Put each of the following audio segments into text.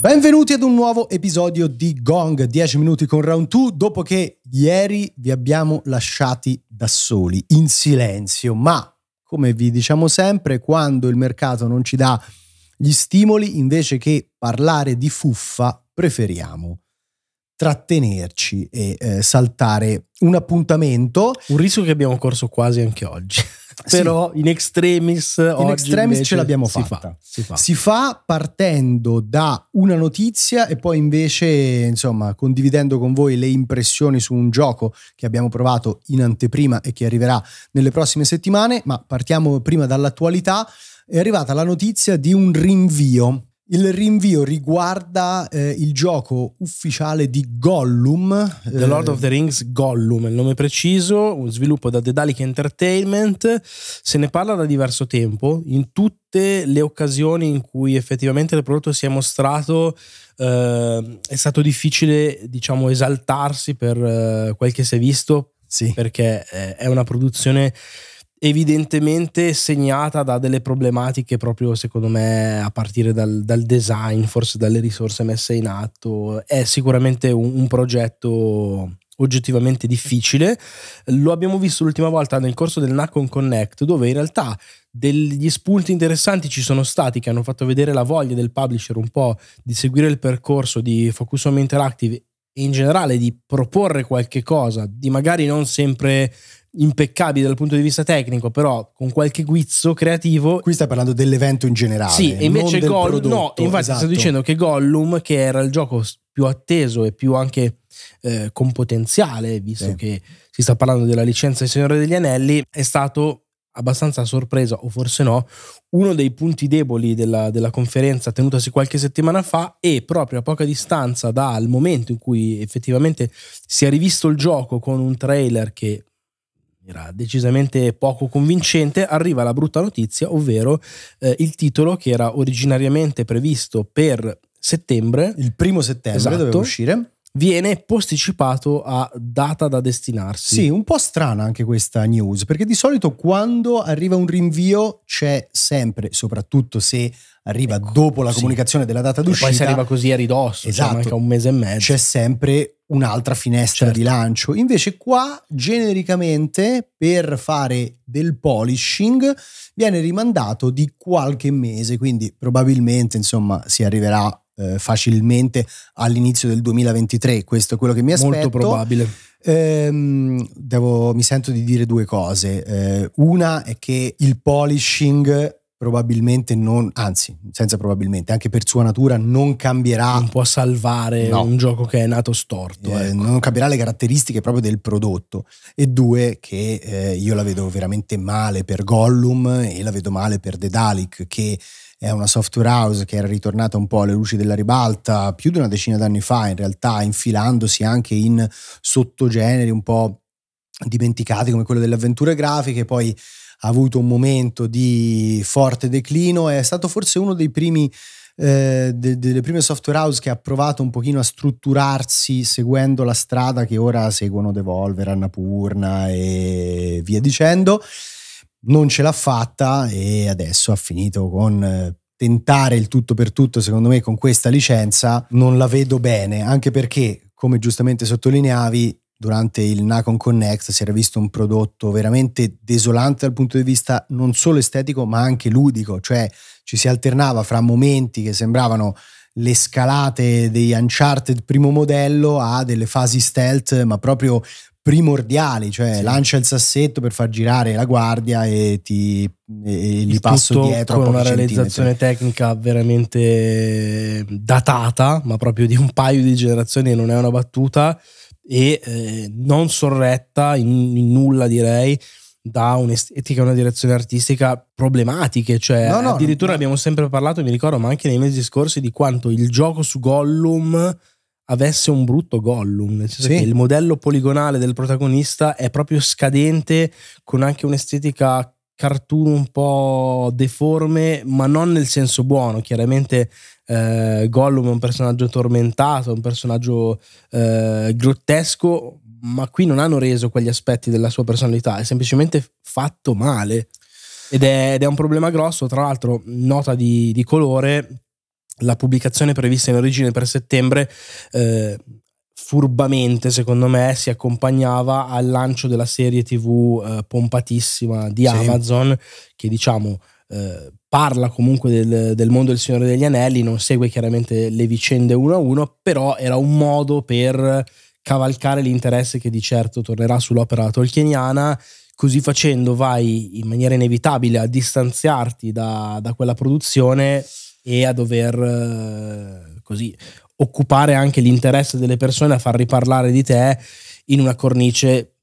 Benvenuti ad un nuovo episodio di Gong 10 minuti con Round 2 dopo che ieri vi abbiamo lasciati da soli, in silenzio, ma come vi diciamo sempre, quando il mercato non ci dà gli stimoli, invece che parlare di fuffa, preferiamo trattenerci e eh, saltare un appuntamento. Un rischio che abbiamo corso quasi anche oggi. Però in extremis, in extremis ce l'abbiamo si fatta. Fa, si, fa. si fa partendo da una notizia e poi invece, insomma, condividendo con voi le impressioni su un gioco che abbiamo provato in anteprima e che arriverà nelle prossime settimane. Ma partiamo prima dall'attualità. È arrivata la notizia di un rinvio il rinvio riguarda eh, il gioco ufficiale di Gollum. The Lord of the Rings Gollum, il nome preciso, un sviluppo da Dedalic Entertainment. Se ne parla da diverso tempo. In tutte le occasioni in cui effettivamente il prodotto si è mostrato, eh, è stato difficile, diciamo, esaltarsi per eh, quel che si è visto. Sì. Perché eh, è una produzione evidentemente segnata da delle problematiche proprio secondo me a partire dal, dal design, forse dalle risorse messe in atto. È sicuramente un, un progetto oggettivamente difficile. Lo abbiamo visto l'ultima volta nel corso del Nacon Connect, dove in realtà degli spunti interessanti ci sono stati che hanno fatto vedere la voglia del publisher un po' di seguire il percorso di Focus Home Interactive e in generale di proporre qualche cosa, di magari non sempre impeccabili dal punto di vista tecnico, però con qualche guizzo creativo. Qui stai parlando dell'evento in generale. Sì, e invece Gollum. No, infatti esatto. sto dicendo che Gollum, che era il gioco più atteso e più anche eh, con potenziale, visto sì. che si sta parlando della licenza del Signore degli Anelli, è stato abbastanza a sorpresa, o forse no, uno dei punti deboli della, della, conferenza tenutasi qualche settimana fa e proprio a poca distanza dal momento in cui effettivamente si è rivisto il gioco con un trailer che era decisamente poco convincente, arriva la brutta notizia, ovvero eh, il titolo che era originariamente previsto per settembre. Il primo settembre esatto, doveva uscire. Viene posticipato a data da destinarsi. Sì, un po' strana anche questa news, perché di solito quando arriva un rinvio c'è sempre, soprattutto se arriva ecco, dopo la comunicazione sì. della data d'uscita. E poi si arriva così a ridosso, esatto, cioè manca un mese e mezzo. C'è sempre un'altra finestra certo. di lancio. Invece qua genericamente per fare del polishing viene rimandato di qualche mese, quindi probabilmente insomma si arriverà eh, facilmente all'inizio del 2023, questo è quello che mi aspetto. Molto probabile. Ehm, devo, mi sento di dire due cose. Eh, una è che il polishing probabilmente non, anzi, senza probabilmente, anche per sua natura non cambierà. Non può salvare no. un gioco che è nato storto. Eh, ecco. Non cambierà le caratteristiche proprio del prodotto. E due, che eh, io la vedo veramente male per Gollum e la vedo male per Dedalic, che è una software house che era ritornata un po' alle luci della ribalta più di una decina d'anni fa, in realtà infilandosi anche in sottogeneri un po' dimenticati come quello delle avventure grafiche, poi ha avuto un momento di forte declino, è stato forse uno dei primi eh, de, delle prime software house che ha provato un pochino a strutturarsi seguendo la strada che ora seguono Devolver, Annapurna e via dicendo. Non ce l'ha fatta e adesso ha finito con eh, tentare il tutto per tutto, secondo me, con questa licenza. Non la vedo bene, anche perché, come giustamente sottolineavi, durante il Nacon Connect si era visto un prodotto veramente desolante dal punto di vista non solo estetico ma anche ludico, cioè ci si alternava fra momenti che sembravano le scalate dei Uncharted primo modello a delle fasi stealth ma proprio primordiali, cioè sì. lancia il sassetto per far girare la guardia e ti e gli passo dietro con una realizzazione tecnica veramente datata, ma proprio di un paio di generazioni non è una battuta e eh, non sorretta in, in, nulla direi da un'estetica e una direzione artistica problematiche, cioè no, no, addirittura no. abbiamo sempre parlato, mi ricordo, ma anche nei mesi scorsi di quanto il gioco su Gollum avesse un brutto Gollum, nel senso sì. che il modello poligonale del protagonista è proprio scadente con anche un'estetica cartoon un po' deforme, ma non nel senso buono. Chiaramente eh, Gollum è un personaggio tormentato, un personaggio eh, grottesco, ma qui non hanno reso quegli aspetti della sua personalità, è semplicemente fatto male. Ed è, ed è un problema grosso, tra l'altro, nota di, di colore, la pubblicazione prevista in origine per settembre eh, furbamente, secondo me, si accompagnava al lancio della serie TV eh, pompatissima di sì. Amazon, che diciamo eh, parla comunque del, del, mondo del Signore degli Anelli, non segue chiaramente le vicende uno a uno, però era un modo per cavalcare l'interesse che di certo tornerà sull'opera tolkieniana. Così facendo vai in maniera inevitabile a distanziarti da, da quella produzione e a dover eh, così occupare anche l'interesse delle persone a far riparlare di te in una cornice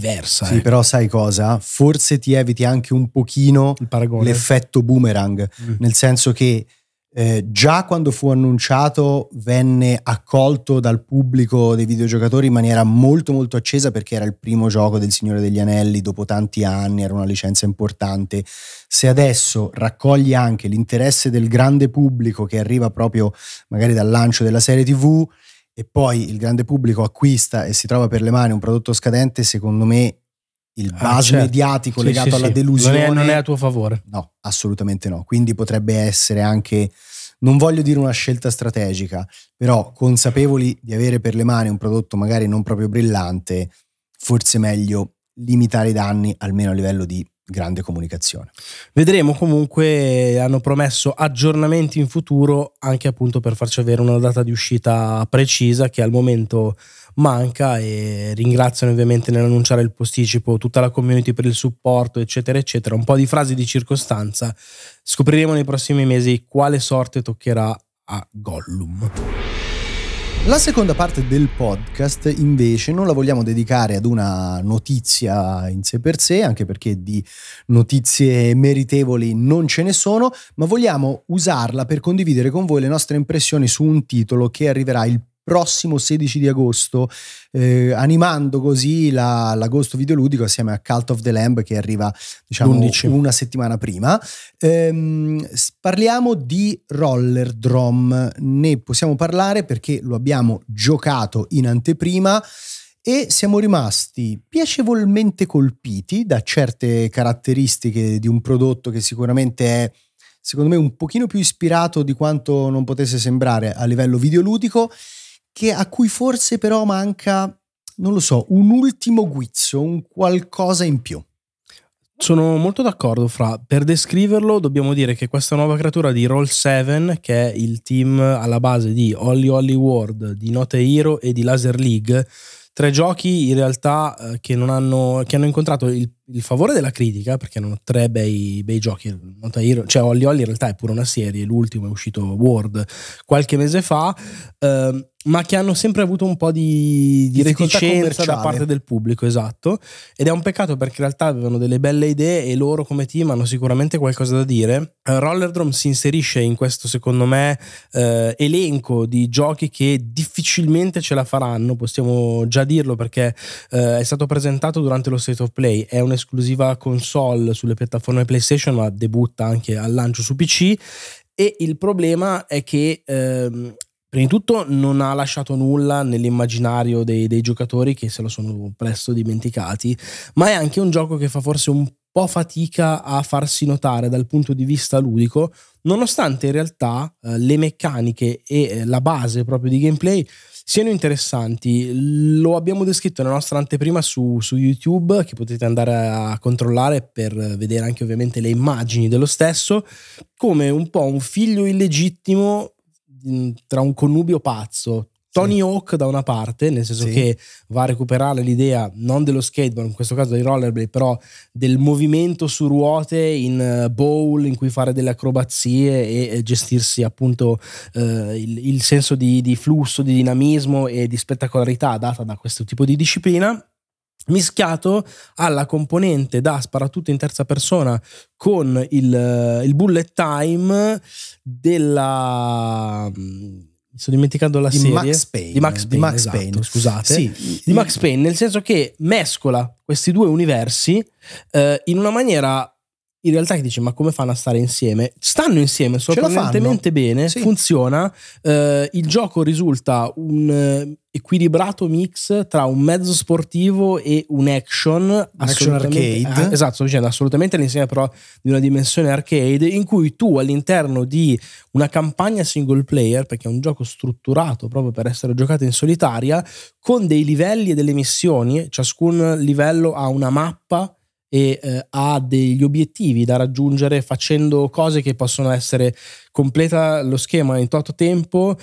diversa. Sì, eh. però sai cosa? Forse ti eviti anche un pochino l'effetto boomerang, mm. nel senso che eh, già quando fu annunciato venne accolto dal pubblico dei videogiocatori in maniera molto molto accesa perché era il primo gioco del Signore degli Anelli dopo tanti anni, era una licenza importante. Se adesso raccogli anche l'interesse del grande pubblico che arriva proprio magari dal lancio della serie TV e poi il grande pubblico acquista e si trova per le mani un prodotto scadente, secondo me il buzz ah, certo. mediatico sì, legato sì, alla sì. delusione. Non è, non è, a tuo favore. No, assolutamente no. Quindi potrebbe essere anche, non voglio dire una scelta strategica, però consapevoli di avere per le mani un prodotto magari non proprio brillante, forse meglio limitare i danni almeno a livello di grande comunicazione. Vedremo comunque, hanno promesso aggiornamenti in futuro anche appunto per farci avere una data di uscita precisa che al momento manca e ringraziano ovviamente nell'annunciare il posticipo tutta la community per il supporto eccetera eccetera, un po' di frasi di circostanza. Scopriremo nei prossimi mesi quale sorte toccherà a Gollum. La seconda parte del podcast invece non la vogliamo dedicare ad una notizia in sé per sé, anche perché di notizie meritevoli non ce ne sono, ma vogliamo usarla per condividere con voi le nostre impressioni su un titolo che arriverà il prossimo 16 di agosto, eh, animando così la, l'agosto videoludico assieme a Cult of the Lamb che arriva diciamo L'11. una settimana prima. Ehm, parliamo di Roller Drum, ne possiamo parlare perché lo abbiamo giocato in anteprima e siamo rimasti piacevolmente colpiti da certe caratteristiche di un prodotto che sicuramente è secondo me un pochino più ispirato di quanto non potesse sembrare a livello videoludico che, a cui forse però manca, non lo so, un ultimo guizzo, un qualcosa in più. Sono molto d'accordo, Fra. Per descriverlo dobbiamo dire che questa nuova creatura di Roll7, che è il team alla base di Holly Holly World, di Note Hero e di Laser League, tre giochi in realtà eh, che, hanno, che hanno incontrato il, il, favore della critica, perché hanno tre bei, bei giochi. Nota Hero, cioè Holly Holly in realtà è pure una serie, l'ultimo è uscito World qualche mese fa. Eh, ma che hanno sempre avuto un po' di, di reticenza da parte del pubblico, esatto. Ed è un peccato perché in realtà avevano delle belle idee e loro come team hanno sicuramente qualcosa da dire. Uh, Rollerdrome si inserisce in questo, secondo me, uh, elenco di giochi che difficilmente ce la faranno, possiamo già dirlo perché uh, è stato presentato durante lo State of Play, è un'esclusiva console sulle piattaforme PlayStation, ma debutta anche al lancio su PC e il problema è che ehm, Prima di tutto non ha lasciato nulla nell'immaginario dei, dei, giocatori che se lo sono presto dimenticati, ma è anche un gioco che fa forse un po' fatica a farsi notare dal punto di vista ludico, nonostante in realtà eh, le meccaniche e eh, la base proprio di gameplay siano interessanti. Lo abbiamo descritto nella nostra anteprima su, su YouTube, che potete andare a controllare per vedere anche ovviamente le immagini dello stesso, come un po' un figlio illegittimo tra un connubio pazzo. Tony sì. Hawk da una parte, nel senso sì. che va a recuperare l'idea non dello skateboard, in questo caso dei rollerblade, però del movimento su ruote in eh, bowl in cui fare delle acrobazie e gestirsi appunto eh, il, il, senso di, di flusso, di dinamismo e di spettacolarità data da questo tipo di disciplina mischiato alla componente da sparatutto in terza persona con il, il bullet time della mi sto dimenticando la di serie Max Payne, di Max Payne, di Max esatto, Payne. scusate sì. di Max Payne nel senso che mescola questi due universi eh, in una maniera in realtà dici ma come fanno a stare insieme? Stanno insieme sorprendentemente bene, sì. funziona, eh, il gioco risulta un eh, equilibrato mix tra un mezzo sportivo e un action, action arcade. Eh, esatto, sto dicendo assolutamente all'insieme però di una dimensione arcade in cui tu all'interno di una campagna single player, perché è un gioco strutturato proprio per essere giocato in solitaria, con dei livelli e delle missioni, ciascun livello ha una mappa e eh, ha degli obiettivi da raggiungere facendo cose che possono essere completa lo schema in tot tempo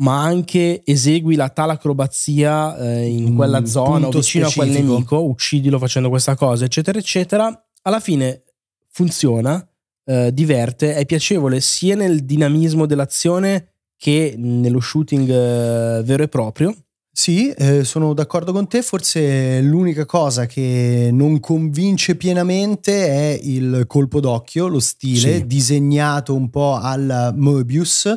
ma anche esegui la tale acrobazia eh, in quella zona o vicino specifico. a quel nemico, uccidilo facendo questa cosa, eccetera, eccetera. Alla fine funziona, eh, diverte, è piacevole sia nel dinamismo dell'azione che nello shooting eh, vero e proprio. Sì, eh, sono d'accordo con te, forse l'unica cosa che non convince pienamente è il colpo d'occhio, lo stile, sì. disegnato un po' al Moebius,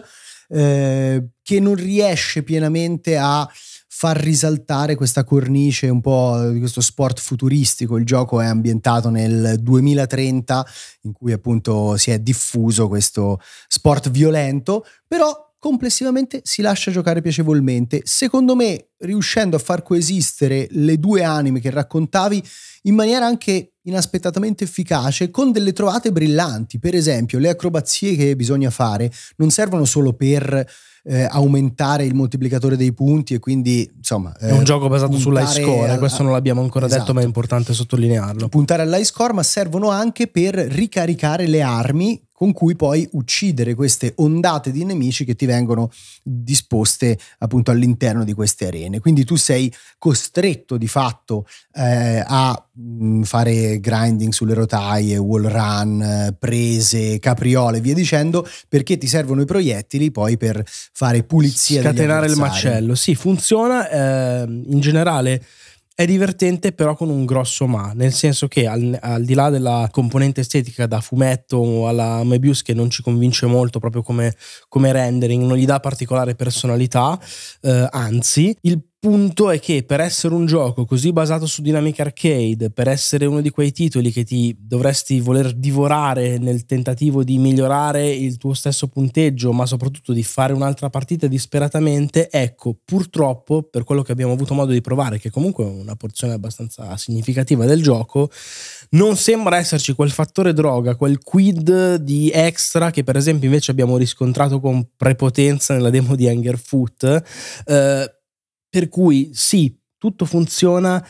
eh, che non riesce pienamente a far risaltare questa cornice un po' di questo sport futuristico. Il gioco è ambientato nel 2030 in cui appunto si è diffuso questo sport violento, però complessivamente si lascia giocare piacevolmente. Secondo me, riuscendo a far coesistere le due anime che raccontavi in maniera anche inaspettatamente efficace, con delle trovate brillanti. Per esempio, le acrobazie che bisogna fare non servono solo per eh, aumentare il moltiplicatore dei punti e quindi insomma è un eh, gioco basato sull'high score, a, questo non l'abbiamo ancora esatto. detto ma è importante sottolinearlo. Puntare all'high score ma servono anche per ricaricare le armi con cui puoi uccidere queste ondate di nemici che ti vengono disposte appunto all'interno di queste arene. Quindi tu sei costretto di fatto eh, a mm, fare grinding sulle rotaie, wall run, prese, capriole e via dicendo, perché ti servono i proiettili poi per fare pulizia. Scatenare il macello, sì, funziona eh, in generale è divertente però con un grosso ma, nel senso che al, al, di là della componente estetica da fumetto alla Mebius che non ci convince molto proprio come, come rendering, non gli dà particolare personalità, eh, anzi il punto è che per essere un gioco così basato su Dynamic Arcade, per essere uno di quei titoli che ti dovresti voler divorare nel tentativo di migliorare il tuo stesso punteggio, ma soprattutto di fare un'altra partita disperatamente, ecco, purtroppo per quello che abbiamo avuto modo di provare, che comunque è una porzione abbastanza significativa del gioco, non sembra esserci quel fattore droga, quel quid di extra che per esempio invece abbiamo riscontrato con prepotenza nella demo di Angerfoot. Eh, per cui sì, tutto funziona,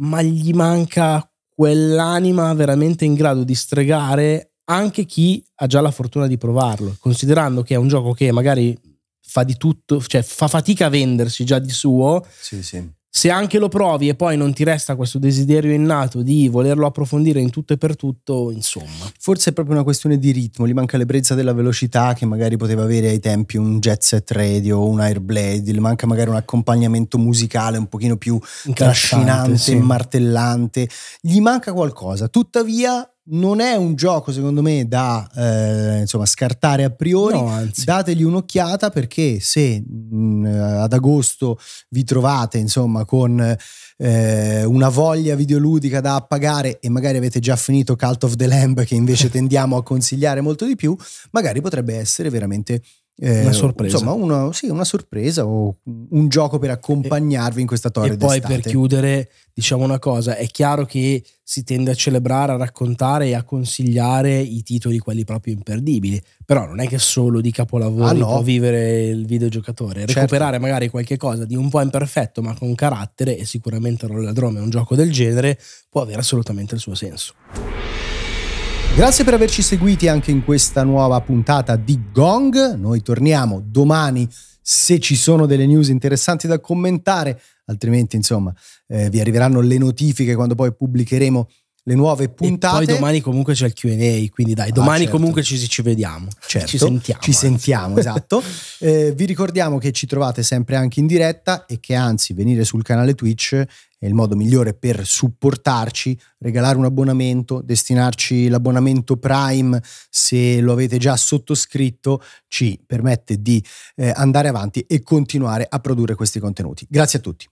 ma gli manca quell'anima veramente in grado di stregare anche chi ha già la fortuna di provarlo, considerando che è un gioco che magari fa di tutto, cioè fa fatica a vendersi già di suo. Sì, sì se anche lo provi e poi non ti resta questo desiderio innato di volerlo approfondire in tutto e per tutto, insomma. Forse è proprio una questione di ritmo, gli manca l'ebbrezza della velocità che magari poteva avere ai tempi un jet set radio, un airblade, gli manca magari un accompagnamento musicale un pochino più trascinante, sì. martellante, gli manca qualcosa. Tuttavia non è un gioco secondo me da eh, insomma, scartare a priori. No, dategli un'occhiata perché se mh, mm, ad agosto vi trovate insomma con eh, una voglia videoludica da appagare e magari avete già finito Cult of the Lamb che invece tendiamo a consigliare molto di più magari potrebbe essere veramente eh, una sorpresa. Insomma, una, sì, una sorpresa o un gioco per accompagnarvi e, in questa torre E poi per chiudere, diciamo una cosa, è chiaro che si tende a celebrare, a raccontare e a consigliare i titoli quelli proprio imperdibili, però non è che solo di capolavori ah, no. può vivere il videogiocatore, certo. recuperare magari qualche cosa di un po' imperfetto ma con carattere e sicuramente Rolladrome è un gioco del genere, può avere assolutamente il suo senso. Grazie per averci seguiti anche in questa nuova puntata di Gong. Noi torniamo domani se ci sono delle news interessanti da commentare, altrimenti insomma eh, vi arriveranno le notifiche quando poi pubblicheremo le nuove puntate. E poi domani comunque c'è il QA, quindi dai, domani ah, certo. comunque ci, ci, vediamo. Certo, ci sentiamo. Ci sentiamo, esatto. Eh, vi ricordiamo che ci trovate sempre anche in diretta e che anzi venire sul canale Twitch è il modo migliore per supportarci, regalare un abbonamento, destinarci l'abbonamento Prime se lo avete già sottoscritto, ci permette di eh, andare avanti e continuare a produrre questi contenuti. Grazie a tutti.